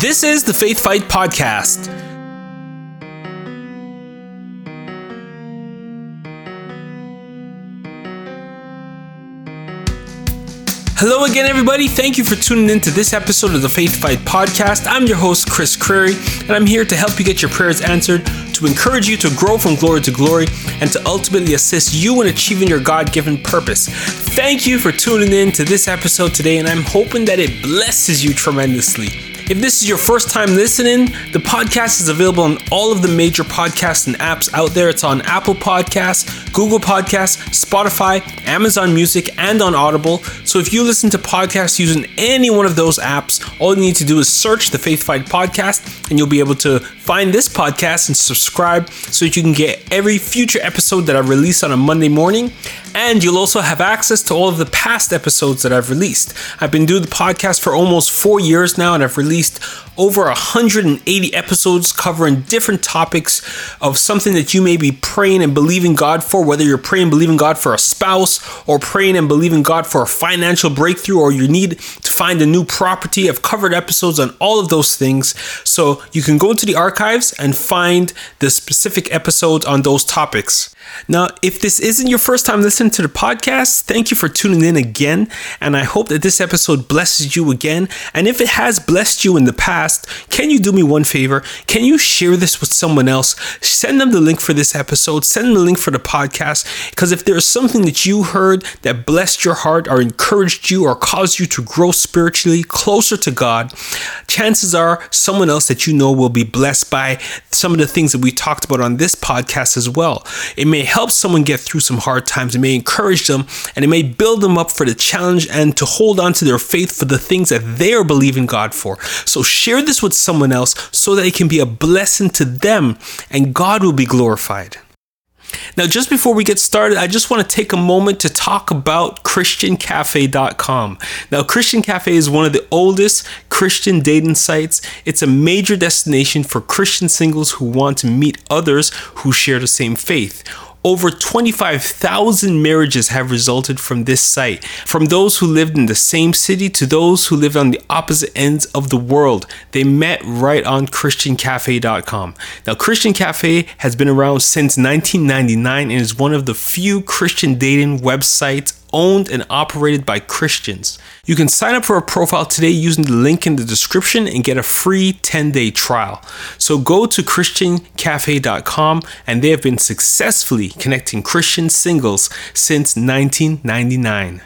This is the Faith Fight Podcast. Hello again, everybody. Thank you for tuning in to this episode of the Faith Fight Podcast. I'm your host, Chris Creary, and I'm here to help you get your prayers answered, to encourage you to grow from glory to glory, and to ultimately assist you in achieving your God given purpose. Thank you for tuning in to this episode today, and I'm hoping that it blesses you tremendously. If this is your first time listening, the podcast is available on all of the major podcasts and apps out there. It's on Apple Podcasts, Google Podcasts, Spotify, Amazon Music, and on Audible. So if you listen to podcasts using any one of those apps, all you need to do is search the Faith Fight Podcast, and you'll be able to find this podcast and subscribe so that you can get every future episode that I release on a Monday morning. And you'll also have access to all of the past episodes that I've released. I've been doing the podcast for almost four years now, and I've released over 180 episodes covering different topics of something that you may be praying and believing God for, whether you're praying and believing God for a spouse or praying and believing God for a financial breakthrough or you need to find a new property. I've covered episodes on all of those things. So you can go into the archives and find the specific episodes on those topics. Now, if this isn't your first time listening to the podcast, thank you for tuning in again. And I hope that this episode blesses you again. And if it has blessed you in the past, can you do me one favor? Can you share this with someone else? Send them the link for this episode, send them the link for the podcast. Because if there's something that you heard that blessed your heart or encouraged you or caused you to grow spiritually closer to God, chances are someone else that you know will be blessed by some of the things that we talked about on this podcast as well. It may help someone get through some hard times, it may encourage them, and it may build them up for the challenge and to hold on to their faith for the things that they are believing God for. So share this with someone else so that it can be a blessing to them and God will be glorified. Now, just before we get started, I just want to take a moment to talk about ChristianCafe.com. Now, Christian Cafe is one of the oldest Christian dating sites. It's a major destination for Christian singles who want to meet others who share the same faith. Over 25,000 marriages have resulted from this site, from those who lived in the same city to those who lived on the opposite ends of the world. They met right on ChristianCafe.com. Now, Christian Cafe has been around since 1999 and is one of the few Christian dating websites owned and operated by Christians. You can sign up for a profile today using the link in the description and get a free 10 day trial. So go to ChristianCafe.com and they have been successfully connecting Christian singles since 1999.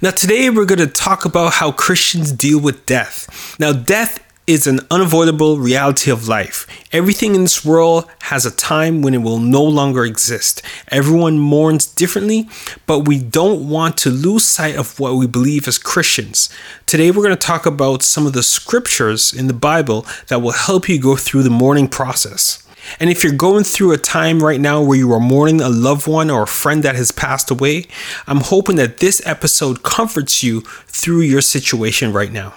Now, today we're going to talk about how Christians deal with death. Now, death is an unavoidable reality of life. Everything in this world has a time when it will no longer exist. Everyone mourns differently, but we don't want to lose sight of what we believe as Christians. Today, we're going to talk about some of the scriptures in the Bible that will help you go through the mourning process. And if you're going through a time right now where you are mourning a loved one or a friend that has passed away, I'm hoping that this episode comforts you through your situation right now.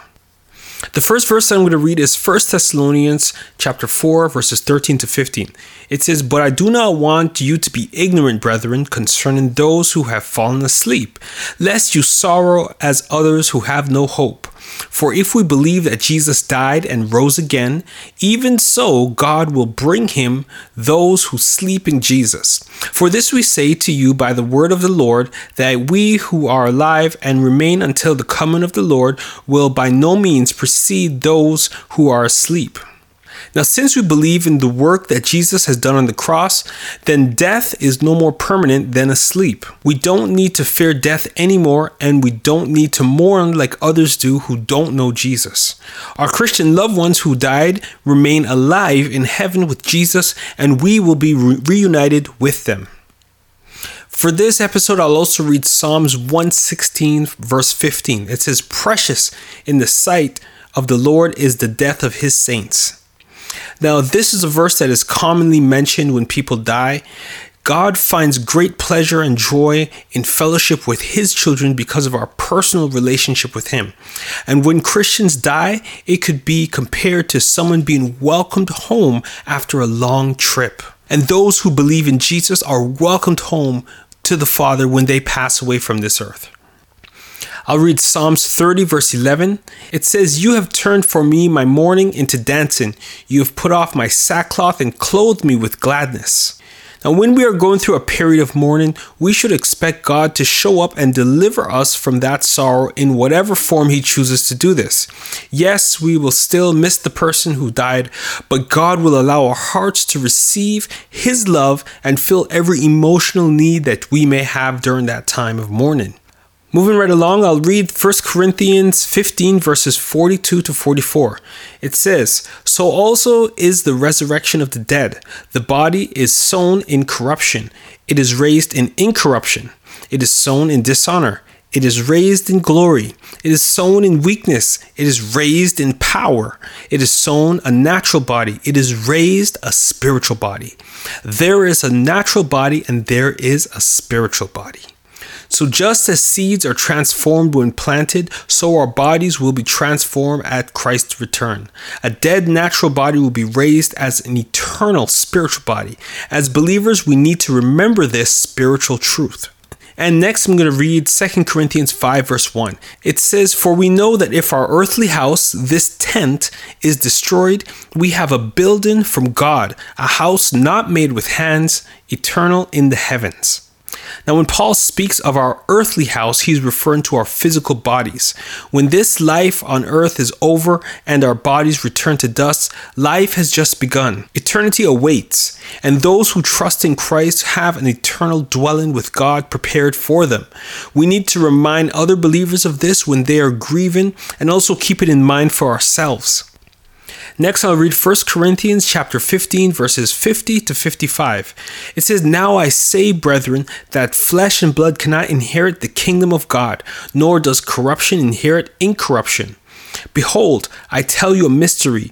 The first verse I'm going to read is 1 Thessalonians chapter 4 verses 13 to 15. It says, "But I do not want you to be ignorant, brethren, concerning those who have fallen asleep, lest you sorrow as others who have no hope." For if we believe that Jesus died and rose again, even so God will bring him those who sleep in Jesus. For this we say to you by the word of the Lord, that we who are alive and remain until the coming of the Lord will by no means precede those who are asleep. Now, since we believe in the work that Jesus has done on the cross, then death is no more permanent than a sleep. We don't need to fear death anymore, and we don't need to mourn like others do who don't know Jesus. Our Christian loved ones who died remain alive in heaven with Jesus, and we will be re- reunited with them. For this episode, I'll also read Psalms 116, verse 15. It says, Precious in the sight of the Lord is the death of his saints. Now, this is a verse that is commonly mentioned when people die. God finds great pleasure and joy in fellowship with His children because of our personal relationship with Him. And when Christians die, it could be compared to someone being welcomed home after a long trip. And those who believe in Jesus are welcomed home to the Father when they pass away from this earth. I'll read Psalms 30, verse 11. It says, You have turned for me my mourning into dancing. You have put off my sackcloth and clothed me with gladness. Now, when we are going through a period of mourning, we should expect God to show up and deliver us from that sorrow in whatever form He chooses to do this. Yes, we will still miss the person who died, but God will allow our hearts to receive His love and fill every emotional need that we may have during that time of mourning. Moving right along, I'll read 1 Corinthians 15, verses 42 to 44. It says, So also is the resurrection of the dead. The body is sown in corruption, it is raised in incorruption. It is sown in dishonor, it is raised in glory. It is sown in weakness, it is raised in power. It is sown a natural body, it is raised a spiritual body. There is a natural body, and there is a spiritual body. So, just as seeds are transformed when planted, so our bodies will be transformed at Christ's return. A dead natural body will be raised as an eternal spiritual body. As believers, we need to remember this spiritual truth. And next, I'm going to read 2 Corinthians 5, verse 1. It says, For we know that if our earthly house, this tent, is destroyed, we have a building from God, a house not made with hands, eternal in the heavens. Now, when Paul speaks of our earthly house, he's referring to our physical bodies. When this life on earth is over and our bodies return to dust, life has just begun. Eternity awaits, and those who trust in Christ have an eternal dwelling with God prepared for them. We need to remind other believers of this when they are grieving and also keep it in mind for ourselves. Next, I'll read 1 Corinthians chapter 15, verses 50 to 55. It says, Now I say, brethren, that flesh and blood cannot inherit the kingdom of God, nor does corruption inherit incorruption. Behold, I tell you a mystery.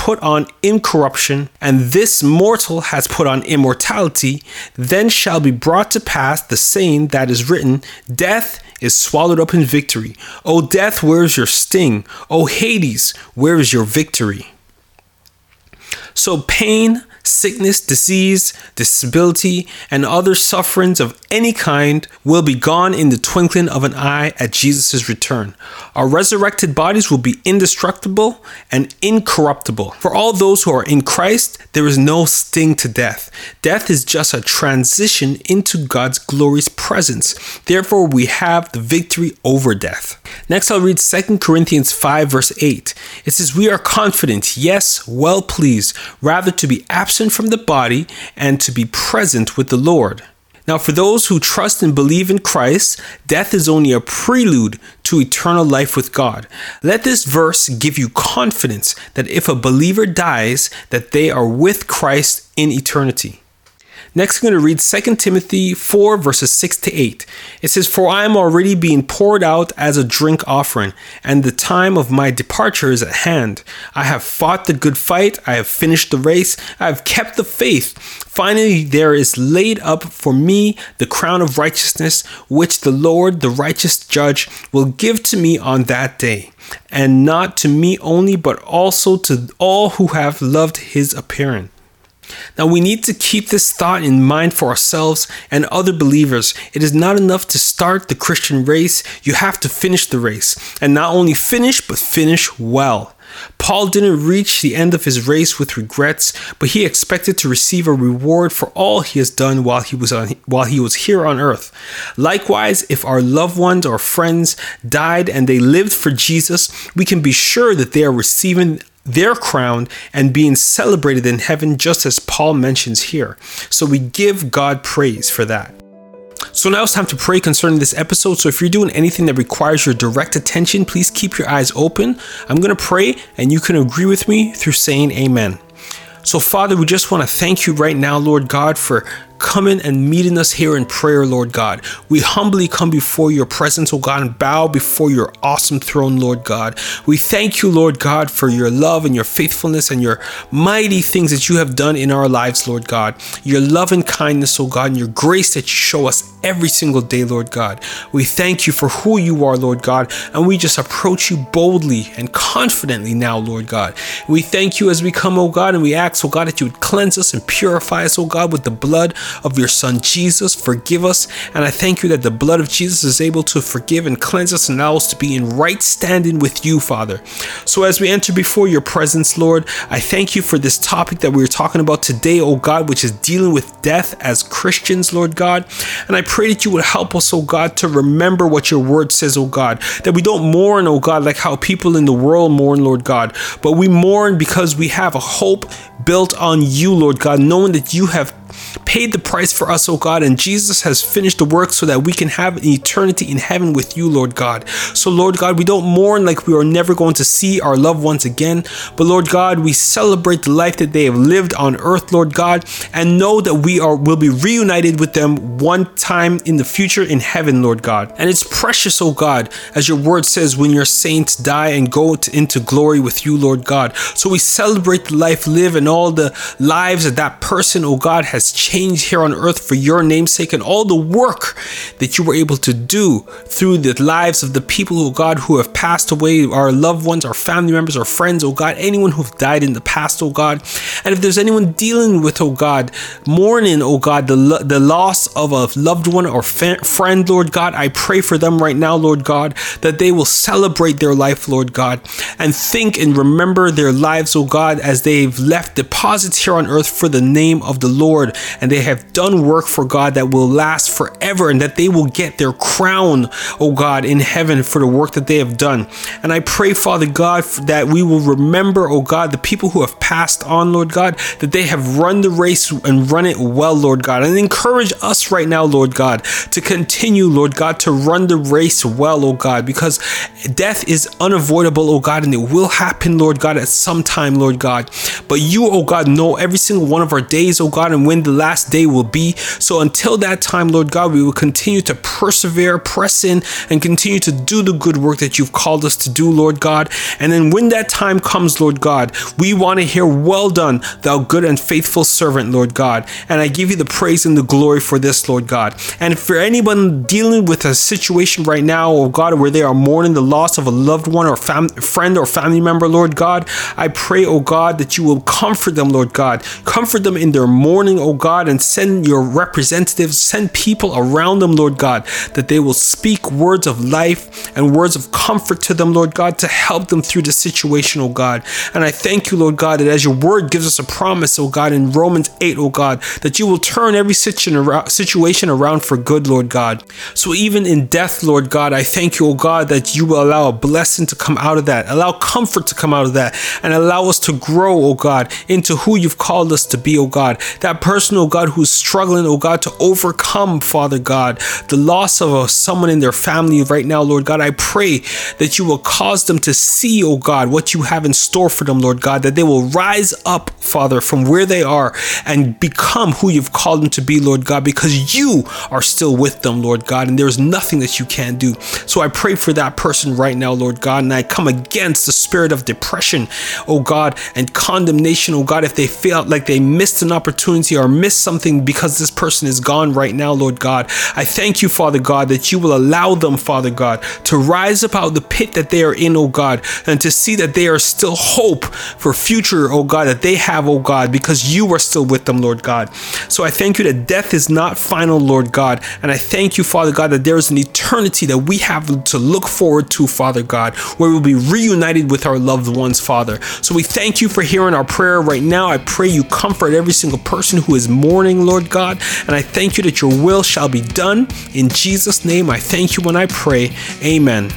put on incorruption, and this mortal has put on immortality, then shall be brought to pass the saying that is written Death is swallowed up in victory. O death, where is your sting? O Hades, where is your victory? So pain, sickness, disease, disability, and other sufferings of any kind will be gone in the twinkling of an eye at Jesus' return. Our resurrected bodies will be indestructible and incorruptible. For all those who are in Christ, there is no sting to death. Death is just a transition into God's glorious presence. Therefore, we have the victory over death. Next, I'll read 2 Corinthians 5, verse 8. It says, We are confident, yes, well pleased, rather to be absent absent from the body and to be present with the Lord. Now, for those who trust and believe in Christ, death is only a prelude to eternal life with God. Let this verse give you confidence that if a believer dies, that they are with Christ in eternity. Next, I'm going to read 2 Timothy 4, verses 6 to 8. It says, For I am already being poured out as a drink offering, and the time of my departure is at hand. I have fought the good fight, I have finished the race, I have kept the faith. Finally, there is laid up for me the crown of righteousness, which the Lord, the righteous judge, will give to me on that day. And not to me only, but also to all who have loved his appearing. Now, we need to keep this thought in mind for ourselves and other believers. It is not enough to start the Christian race, you have to finish the race. And not only finish, but finish well. Paul didn't reach the end of his race with regrets, but he expected to receive a reward for all he has done while he was on while he was here on earth. Likewise, if our loved ones or friends died and they lived for Jesus, we can be sure that they are receiving their crown and being celebrated in heaven, just as Paul mentions here. So we give God praise for that. So now it's time to pray concerning this episode. So if you're doing anything that requires your direct attention, please keep your eyes open. I'm going to pray and you can agree with me through saying amen. So, Father, we just want to thank you right now, Lord God, for coming and meeting us here in prayer, Lord God. We humbly come before your presence, O God, and bow before your awesome throne, Lord God. We thank you, Lord God, for your love and your faithfulness and your mighty things that you have done in our lives, Lord God. Your love and kindness, O God, and your grace that you show us every single day, Lord God. We thank you for who you are, Lord God, and we just approach you boldly and confidently now, Lord God. We thank you as we come, O God, and we ask, O God, that you would cleanse us and purify us, O God, with the blood of your Son Jesus. Forgive us, and I thank you that the blood of Jesus is able to forgive and cleanse us and allow us to be in right standing with you, Father. So as we enter before your presence, Lord, I thank you for this topic that we are talking about today, O God, which is dealing with death as Christians, Lord God. And I pray that you would help us, oh God, to remember what your word says, oh God. That we don't mourn, oh God, like how people in the world mourn, Lord God. But we mourn because we have a hope built on you, Lord God, knowing that you have paid the price for us, O God, and Jesus has finished the work so that we can have an eternity in heaven with you, Lord God. So, Lord God, we don't mourn like we are never going to see our loved ones again, but Lord God, we celebrate the life that they have lived on earth, Lord God, and know that we are will be reunited with them one time in the future in heaven, Lord God. And it's precious, O God, as your word says, when your saints die and go to, into glory with you, Lord God. So we celebrate the life, live, and all the lives that that person, O God, has changed here on earth for your namesake and all the work that you were able to do through the lives of the people, oh God, who have passed away, our loved ones, our family members, our friends, oh God, anyone who've died in the past, oh God. And if there's anyone dealing with, oh God, mourning, oh God, the, the loss of a loved one or fa- friend, Lord God, I pray for them right now, Lord God, that they will celebrate their life, Lord God, and think and remember their lives, oh God, as they've left deposits here on earth for the name of the Lord and they have done work for God that will last forever and that they will get their crown, oh God, in heaven for the work that they have done. And I pray, Father God, that we will remember, oh God, the people who have passed on, Lord God, that they have run the race and run it well, Lord God. And encourage us right now, Lord God, to continue, Lord God, to run the race well, oh God, because death is unavoidable, oh God, and it will happen, Lord God, at some time, Lord God. But you, oh God, know every single one of our days, oh God, and when the last day will be. So until that time, Lord God, we will continue to persevere, press in, and continue to do the good work that you've called us to do, Lord God. And then when that time comes, Lord God, we want to hear, Well done, thou good and faithful servant, Lord God. And I give you the praise and the glory for this, Lord God. And for anyone dealing with a situation right now, oh God, where they are mourning the loss of a loved one or fam- friend or family member, Lord God, I pray, oh God, that you will comfort them, Lord God. Comfort them in their mourning, oh God, and send your representatives, send people around them, Lord God, that they will speak words of life and words of comfort to them, Lord God, to help them through the situation, oh God. And I thank you, Lord God, that as your word gives us a promise, oh God, in Romans 8, oh God, that you will turn every situation around for good, Lord God. So even in death, Lord God, I thank you, oh God, that you will allow a blessing to come out of that, allow comfort to come out of that, and allow us to grow, oh God, into who you've called us to be, oh God. That person, oh God, who's struggling, oh God, to overcome, Father God, the loss of someone in their family right now, Lord God, I pray that you will cause them to see, oh God, what you have in store for them, Lord God, that they will rise up, Father, from where they are and become who you've called them to be, Lord God, because you are still with them, Lord God, and there's nothing that you can't do. So I pray for that person right now, Lord God, and I come against the spirit of depression, oh God, and condemnation, oh God, if they feel like they missed an opportunity or missed something because this person is gone right now, Lord God. I thank you, Father God, that you will allow them, Father God, to rise up out of the pit that they are in, oh God, and to see that they are still hope for future, oh God, that they have, oh God, because you are still with them, Lord God. So I thank you that death is not final, Lord God. And I thank you, Father God, that there is an eternity that we have to look forward to, Father God, where we'll be reunited with our loved ones, Father. So we thank you for hearing our prayer right now. I pray you comfort every single person who is mourning, Lord God. And I thank you that your will shall be done. In Jesus' name, I thank you when I pray. Amen.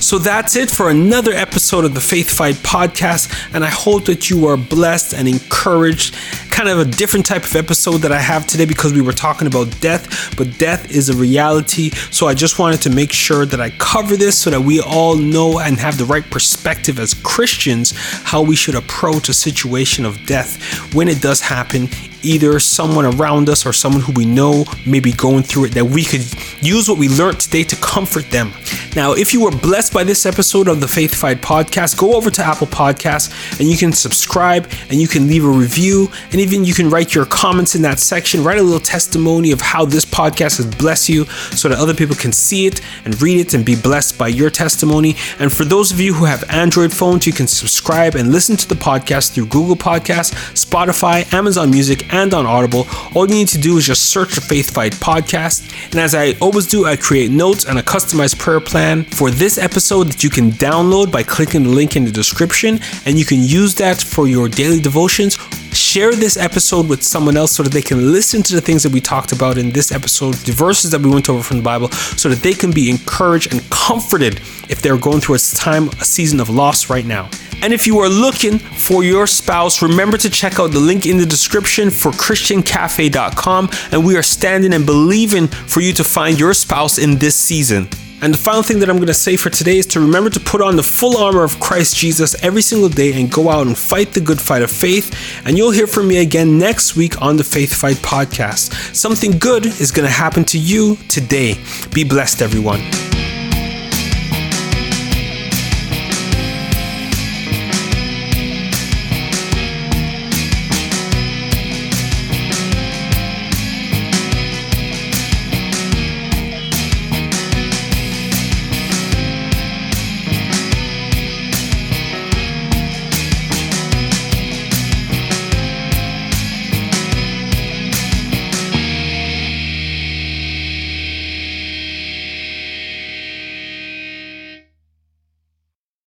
So that's it for another episode of the Faith Fight podcast. And I hope that you are blessed and encouraged. Kind of a different type of episode that I have today because we were talking about death, but death is a reality. So I just wanted to make sure that I cover this so that we all know and have the right perspective as Christians how we should approach a situation of death when it does happen either someone around us or someone who we know may be going through it, that we could use what we learned today to comfort them. Now, if you were blessed by this episode of the Faith Fight podcast, go over to Apple Podcasts and you can subscribe and you can leave a review and even you can write your comments in that section. Write a little testimony of how this podcast has blessed you so that other people can see it and read it and be blessed by your testimony. And for those of you who have Android phones, you can subscribe and listen to the podcast through Google Podcasts, Spotify, Amazon Music, and on Audible. All you need to do is just search the Faith Fight podcast. And as I always do, I create notes and a customized prayer plan for this episode that you can download by clicking the link in the description. And you can use that for your daily devotions share this episode with someone else so that they can listen to the things that we talked about in this episode, the verses that we went over from the Bible, so that they can be encouraged and comforted if they're going through a time, a season of loss right now. And if you are looking for your spouse, remember to check out the link in the description for ChristianCafe.com. And we are standing and believing for you to find your spouse in this season. And the final thing that I'm going to say for today is to remember to put on the full armor of Christ Jesus every single day and go out and fight the good fight of faith. And you'll hear from me again next week on the Faith Fight podcast. Something good is going to happen to you today. Be blessed, everyone.